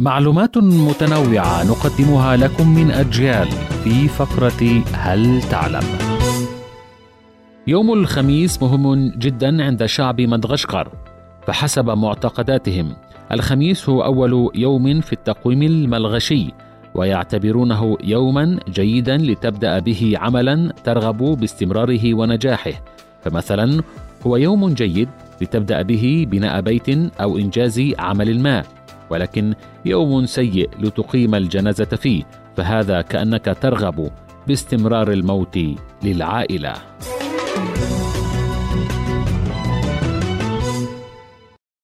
معلومات متنوعة نقدمها لكم من أجيال في فقرة هل تعلم؟ يوم الخميس مهم جدا عند شعب مدغشقر فحسب معتقداتهم الخميس هو أول يوم في التقويم الملغشي ويعتبرونه يوما جيدا لتبدأ به عملا ترغب باستمراره ونجاحه فمثلا هو يوم جيد لتبدأ به بناء بيت أو إنجاز عمل ما ولكن يوم سيء لتقيم الجنازة فيه فهذا كأنك ترغب باستمرار الموت للعائلة.